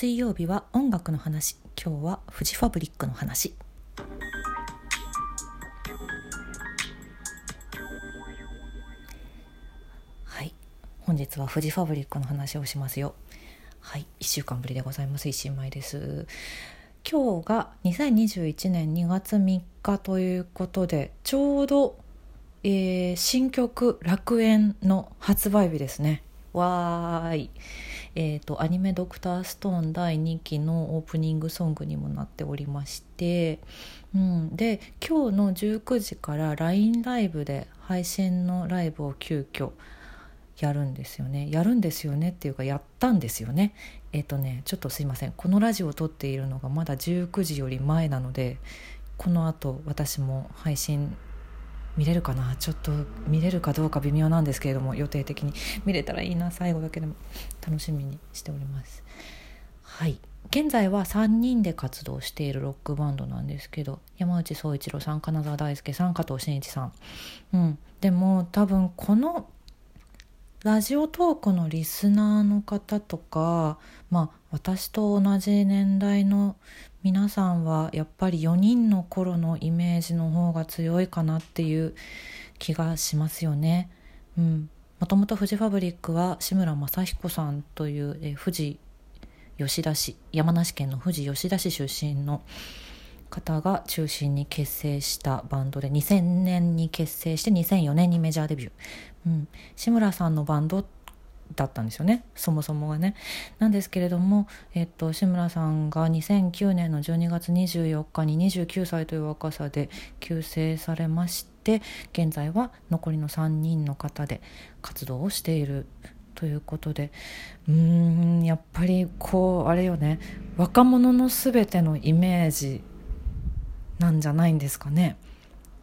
水曜日は音楽の話。今日はフジファブリックの話。はい。本日はフジファブリックの話をしますよ。はい。1週間ぶりでございます。石井舞です。今日が2021年2月3日ということでちょうど、えー、新曲「楽園」の発売日ですね。わーい。えーと、アニメ「ドクターストーン」第2期のオープニングソングにもなっておりまして、うん、で今日の19時から LINE ライブで配信のライブを急遽やるんですよね。やるんですよねっていうかやったんですよね。えっ、ー、とねちょっとすいません。このラジオを撮っているのがまだ19時より前なのでこのあと私も配信見れるかな？ちょっと見れるかどうか微妙なんですけれども予定的に。見れたらいいな最後だけでも。楽しみにしております。はい。現在は3人で活動しているロックバンドなんですけど山内総一郎さん金沢大輔さん加藤真一さん。うん。でも多分このラジオトークのリスナーの方とか、まあ、私と同じ年代の皆さんはやっぱり4人の頃のイメージの方が強いかなっていう気がしますよね。うん、もともとフジファブリックは志村正彦さんというえ富士吉田市山梨県の富士吉田市出身の方が中心に結成したバンドで2000年に結成して2004年にメジャーデビュー、うん、志村さんのバンドだったんですよねそもそもがね。なんですけれども、えっと、志村さんが2009年の12月24日に29歳という若さで急成されまして現在は残りの3人の方で活動をしているということでうーんやっぱりこうあれよね若者の全てのイメージなんじゃないんですかね。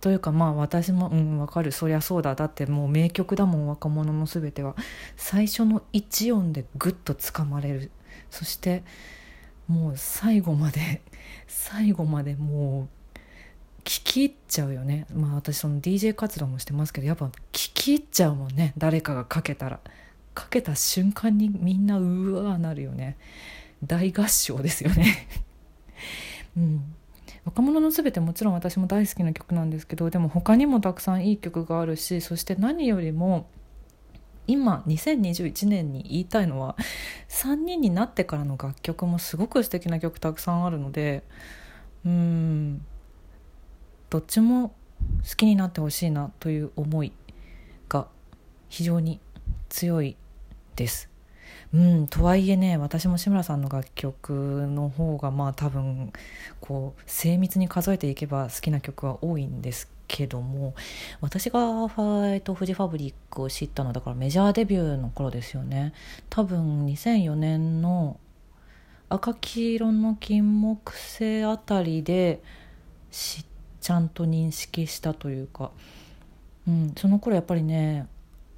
というかまあ私もうんわかる。そりゃそうだ。だってもう名曲だもん若者の全ては。最初の1音でグッとつかまれる。そしてもう最後まで最後までもう聞き入っちゃうよね。まあ私その DJ 活動もしてますけどやっぱ聞き入っちゃうもんね。誰かがかけたら。かけた瞬間にみんなうわーなるよね。大合唱ですよね。うん。若者のすべてもちろん私も大好きな曲なんですけどでも他にもたくさんいい曲があるしそして何よりも今2021年に言いたいのは3人になってからの楽曲もすごく素敵な曲たくさんあるのでうんどっちも好きになってほしいなという思いが非常に強いです。うん、とはいえね私も志村さんの楽曲の方がまあ多分こう精密に数えていけば好きな曲は多いんですけども私がファイトフジファブリックを知ったのはだからメジャーデビューの頃ですよね。多分2004年の赤黄色の金木犀あたりでちゃんと認識したというか、うん、その頃やっぱりね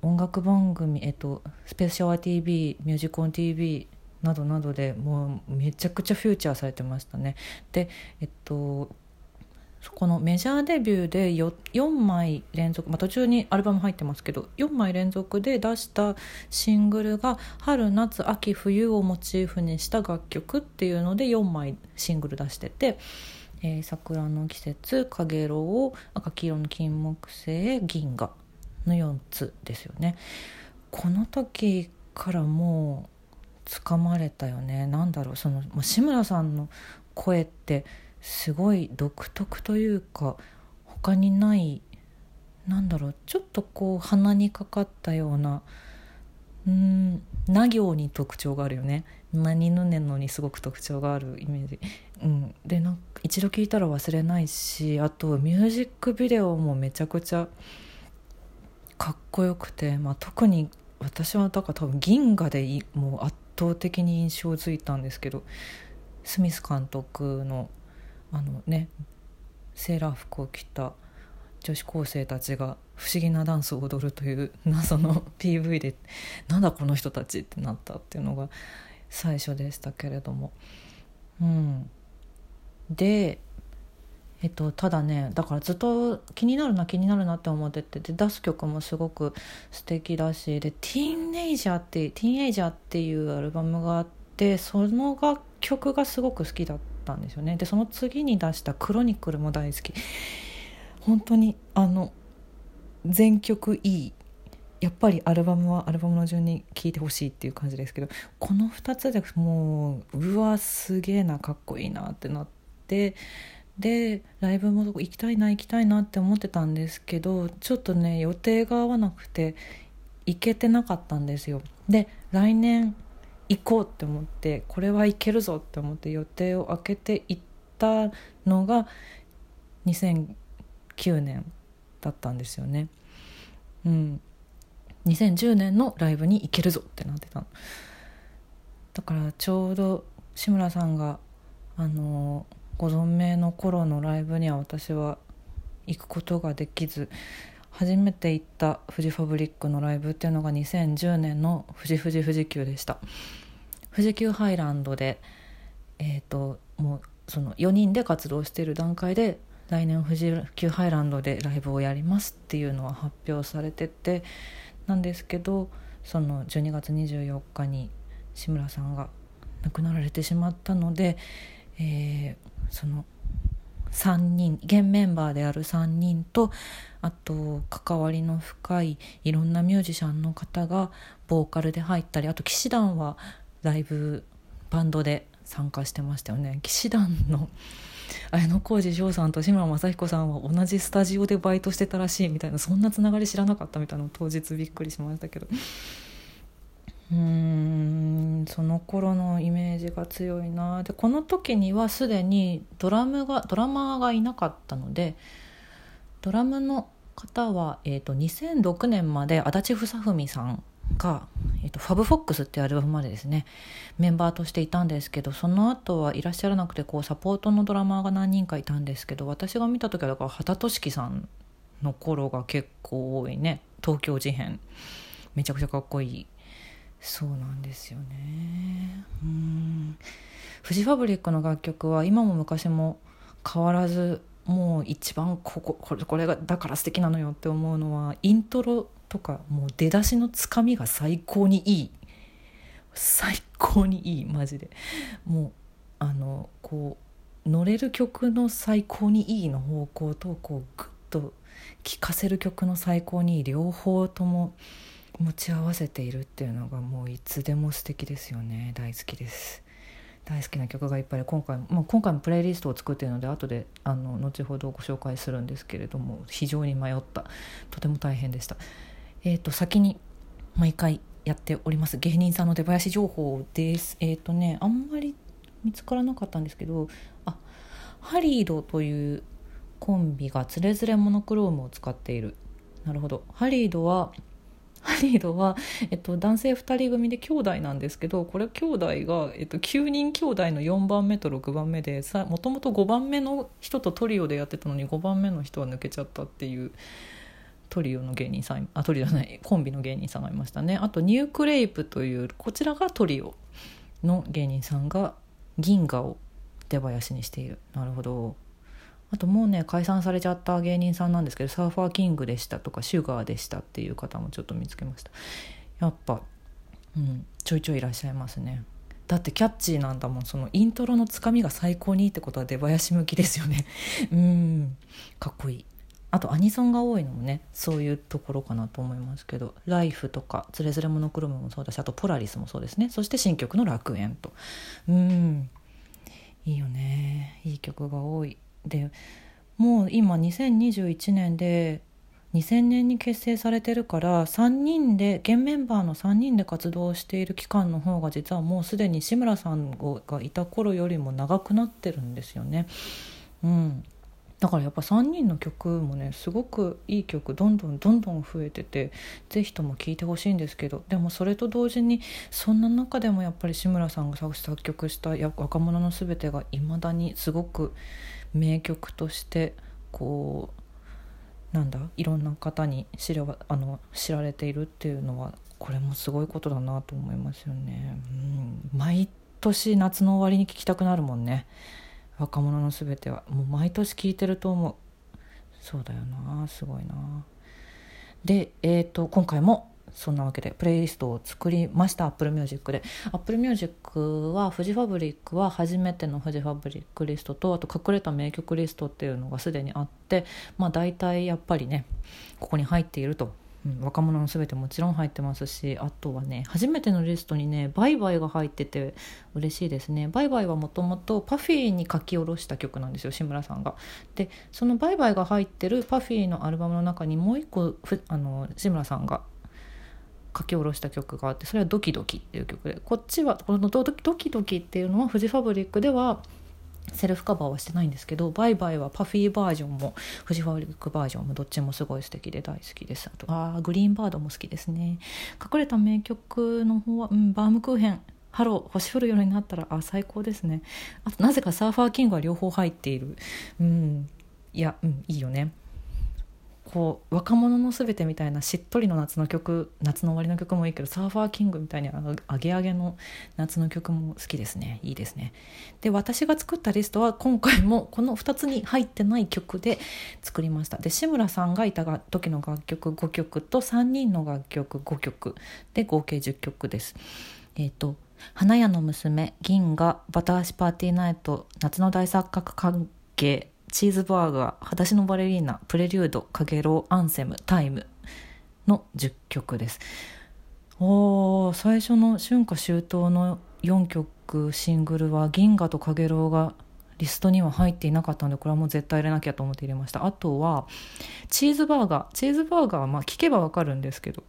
音楽番組、えっと、スペシャワー TV ミュージコン TV などなどでもうめちゃくちゃフューチャーされてましたね。でえっとそこのメジャーデビューで 4, 4枚連続、まあ、途中にアルバム入ってますけど4枚連続で出したシングルが春夏秋冬をモチーフにした楽曲っていうので4枚シングル出してて「えー、桜の季節」「かげろう」「赤黄色の金木犀」「銀河」の4つですよね。この時からもう掴まれたよね。何だろう。その志村さんの声ってすごい独特というか他にないなんだろう。ちょっとこう鼻にかかったようなうんな行に特徴があるよね。何ぬねのにすごく特徴があるイメージ、うん、でなんか一度聞いたら忘れないしあとミュージックビデオもめちゃくちゃかっこよくて、まあ、特に私はだから多分銀河でもう圧倒的に印象づいたんですけどスミス監督のあのねセーラー服を着た女子高生たちが不思議なダンスを踊るという謎の PV でなんだこの人たちってなったっていうのが最初でしたけれども。うん、でえっと、ただねだからずっと気になるな気になるなって思っててで出す曲もすごく素敵だしで「ティーンエイジャーって「ティーンエイジャーっていうアルバムがあっでその楽曲がすごく好きだったんですよね。でその次に出した「クロニクル」も大好き。本当にあの全曲いい。やっぱりアルバムはアルバムの順に聴いてほしいっていう感じですけどこの2つでもううわすげえなかっこいいなってなってでライブも行きたいな行きたいなって思ってたんですけどちょっとね予定が合わなくて行けてなかったんですよ。で来年行こうって思ってこれはいけるぞって思って予定を空けて行ったのが2009年だったんですよね。うん。2010年のライブに行けるぞってなってたの。だからちょうど志村さんがあのご存命の頃のライブには私は行くことができず初めて行ったフジファブリックのライブっていうのが2010年の富士富士富士急でした。富士急ハイランドでえっ、ー、ともうその4人で活動している段階で来年富士急ハイランドでライブをやりますっていうのは発表されててなんですけどその12月24日に志村さんが亡くなられてしまったので、えー、その3人現メンバーである3人とあと関わりの深いいろんなミュージシャンの方がボーカルで入ったりあと騎士団はライブバンドで参加してましたよね。騎士団の綾小路翔さんと志村正彦さんは同じスタジオでバイトしてたらしいみたいなそんなつながり知らなかったみたいな当日びっくりしましたけど。うんその頃のイメージが強いな。でこの時にはすでにドラムがドラマーがいなかったのでドラムの方は、えーと、2006年まで足立房文さんが、えーと、ファブフォックスっていうアルバムまでですねメンバーとしていたんですけどその後はいらっしゃらなくてこうサポートのドラマーが何人かいたんですけど私が見た時はだから畑俊樹さんの頃が結構多いね。東京事変。めちゃくちゃかっこいいそうなんですよね。うん。フジファブリックの楽曲は今も昔も変わらずもう一番こここれこれがだから素敵なのよって思うのはイントロとかもう出だしのつかみが最高にいい。最高にいい。マジで。もうあのこう乗れる曲の最高にいいの方向とこうグッと聴かせる曲の最高にいい。両方とも持ち合わせているっていうのがもういつでも素敵ですよね。大好きです。大好きな曲がいっぱい今回も、まあ、今回もプレイリストを作っているので後であの後ほどご紹介するんですけれども非常に迷った。とても大変でした。えっ、ー、と先に毎回やっております芸人さんの出囃子情報です。えっ、ー、とねあんまり見つからなかったんですけどあハリードというコンビがつれづれモノクロームを使っている。なるほど。ハリードはハリードは、えっと、男性2人組で兄弟なんですけどこれ兄弟が、えっと、9人兄弟の4番目と6番目でもともと5番目の人とトリオでやってたのに5番目の人は抜けちゃったっていうトリオの芸人さんあトリオじゃないコンビの芸人さんがいましたね。あとニュークレイプというこちらがトリオの芸人さんが銀河を出囃子にしている。なるほど。あともうね解散されちゃった芸人さんなんですけどサーファーキングでしたとかシュガーでしたっていう方もちょっと見つけました。やっぱ、うん、ちょいちょいいらっしゃいますね。だってキャッチーなんだもんそのイントロのつかみが最高にいいってことは出囃子向きですよね。うんかっこいい。あとアニソンが多いのもねそういうところかなと思いますけど「ライフとか「つれづれモノクロム」もそうだしあと「ポラリス」もそうですね。そして新曲の「楽園と」うんいいよね。いい曲が多い。でもう今2021年で2000年に結成されてるから3人で現メンバーの3人で活動している期間の方が実はもうすでに志村さんがいた頃よりも長くなってるんですよね。うんだからやっぱ3人の曲もねすごくいい曲どんどんどんどん増えてて是非とも聴いてほしいんですけどでもそれと同時にそんな中でもやっぱり志村さんが作曲した「若者のすべて」がいまだにすごく名曲としてこうなんだいろんな方に知れあの知られているっていうのはこれもすごいことだなと思いますよね。うん、毎年夏の終わりに聴きたくなるもんね。若者のすべては。もう毎年聞いてると思う。そうだよな。すごいな。で、えーと、今回もそんなわけでプレイリストを作りました Apple Music で。Apple Music はフジファブリックは初めてのフジファブリックリストとあと隠れた名曲リストっていうのがすでにあってまあ大体やっぱりねここに入っていると。うん、若者の全てもちろん入ってますしあとはね初めてのリストにね「バイバイ」が入ってて嬉しいですね「バイバイ」はもともとパフィーに書き下ろした曲なんですよ志村さんが。でその「バイバイ」が入ってるパフィーのアルバムの中にもう一個あの志村さんが書き下ろした曲があってそれは「ドキドキ」っていう曲でこっちはこの「ドキドキ」っていうのはフジファブリックではセルフカバーはしてないんですけど「バイバイ」はパフィーバージョンもフジファブリックバージョンもどっちもすごい素敵で大好きです。あとあグリーンバードも好きですね。隠れた名曲の方は、うん、バームクーヘン。ハロー星降る夜になったらあ最高ですね。あとなぜかサーファーキングは両方入っている。うん。いやうんいいよね。こう若者のすべてみたいなしっとりの夏の曲夏の終わりの曲もいいけどサーファーキングみたいにアゲアゲの夏の曲も好きですね。いいですね。で私が作ったリストは今回もこの2つに入ってない曲で作りました。で志村さんがいた時の楽曲5曲と3人の楽曲5曲。で合計10曲です。えっ、ー、と花屋の娘銀河バタ足パーティーナイト夏の大作角関係チーズバーガー、裸足のバレリーナ、プレリュード、かげろう、アンセム、タイムの10曲です。お最初の春夏秋冬の4曲シングルは銀河とかげろうがリストには入っていなかったのでこれはもう絶対入れなきゃと思って入れましたあとはチーズバーガーチーズバーガーはまあ聞けばわかるんですけど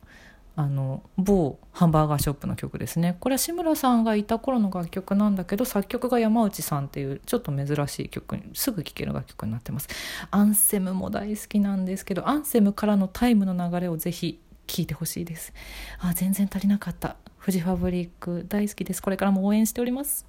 あの某ハンバーガーショップの曲ですね。これは志村さんがいた頃の楽曲なんだけど作曲が山内さんっていうちょっと珍しい曲にすぐ聴ける楽曲になってます。アンセムも大好きなんですけどアンセムからのタイムの流れをぜひ聴いてほしいです。あ全然足りなかった。フジファブリック大好きです。これからも応援しております。